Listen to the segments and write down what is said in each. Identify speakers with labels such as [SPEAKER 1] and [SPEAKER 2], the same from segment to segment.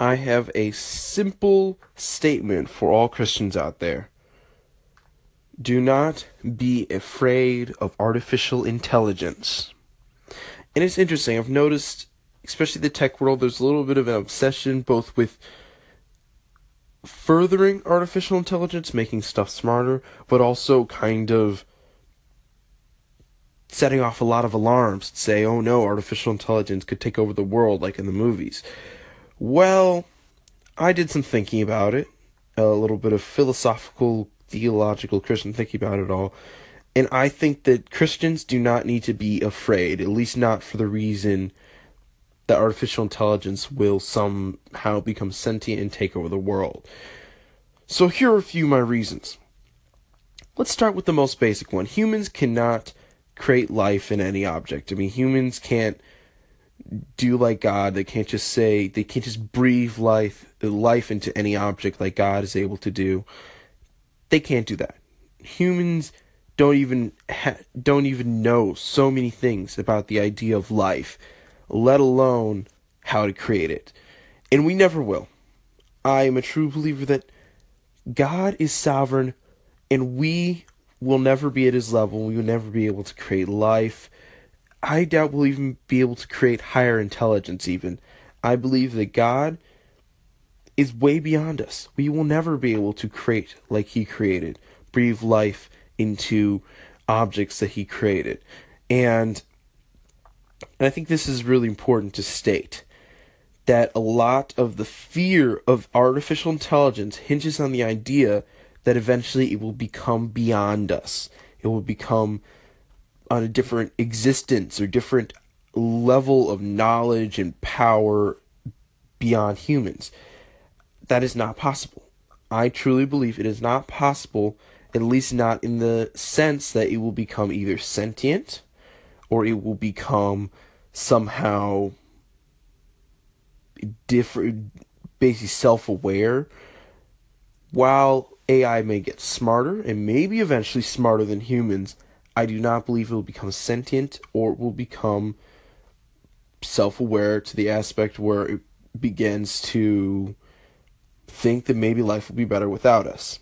[SPEAKER 1] I have a simple statement for all Christians out there. Do not be afraid of artificial intelligence. And it's interesting, I've noticed, especially the tech world, there's a little bit of an obsession both with furthering artificial intelligence, making stuff smarter, but also kind of setting off a lot of alarms to say, oh no, artificial intelligence could take over the world like in the movies. Well, I did some thinking about it, a little bit of philosophical, theological Christian thinking about it all, and I think that Christians do not need to be afraid, at least not for the reason that artificial intelligence will somehow become sentient and take over the world. So here are a few of my reasons. Let's start with the most basic one. Humans cannot create life in any object. I mean, humans can't do like God. They can't just say they can't just breathe life life into any object like God is able to do. They can't do that. Humans don't even ha- don't even know so many things about the idea of life, let alone how to create it. And we never will. I am a true believer that God is sovereign and we will never be at his level. We will never be able to create life. I doubt we'll even be able to create higher intelligence, even. I believe that God is way beyond us. We will never be able to create like he created, breathe life into objects that he created. And, and I think this is really important to state that a lot of the fear of artificial intelligence hinges on the idea that eventually it will become beyond us. It will become on a different existence or different level of knowledge and power beyond humans. That is not possible. I truly believe it is not possible, at least not in the sense that it will become either sentient or it will become somehow different, basically self aware. While AI may get smarter and maybe eventually smarter than humans, I do not believe it will become sentient or it will become self aware to the aspect where it begins to think that maybe life will be better without us.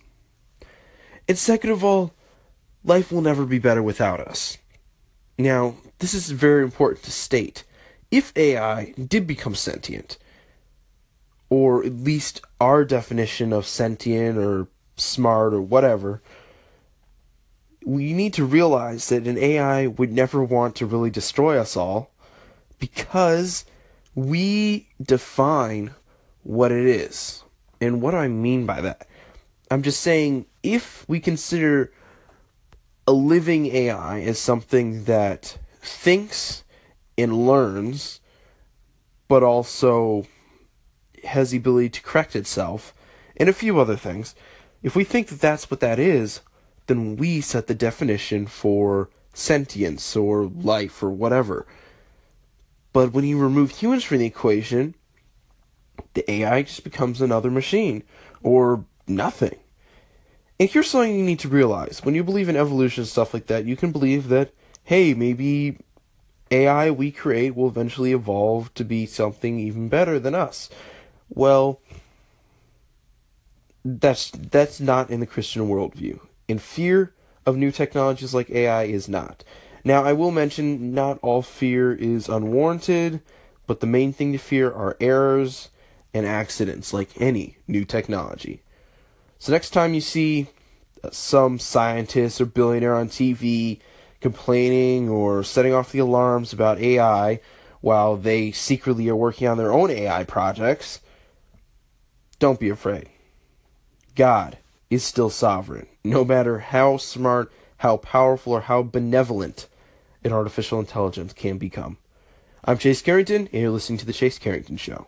[SPEAKER 1] And second of all, life will never be better without us. Now, this is very important to state. If AI did become sentient, or at least our definition of sentient or smart or whatever, we need to realize that an AI would never want to really destroy us all because we define what it is. And what do I mean by that? I'm just saying if we consider a living AI as something that thinks and learns, but also has the ability to correct itself, and a few other things, if we think that that's what that is, then we set the definition for sentience or life or whatever. But when you remove humans from the equation, the AI just becomes another machine or nothing. And here's something you need to realize when you believe in evolution and stuff like that, you can believe that, hey, maybe AI we create will eventually evolve to be something even better than us. Well, that's that's not in the Christian worldview. In fear of new technologies like AI is not. Now, I will mention not all fear is unwarranted, but the main thing to fear are errors and accidents, like any new technology. So, next time you see uh, some scientist or billionaire on TV complaining or setting off the alarms about AI while they secretly are working on their own AI projects, don't be afraid. God is still sovereign, no matter how smart, how powerful, or how benevolent an artificial intelligence can become. I'm Chase Carrington, and you're listening to The Chase Carrington Show.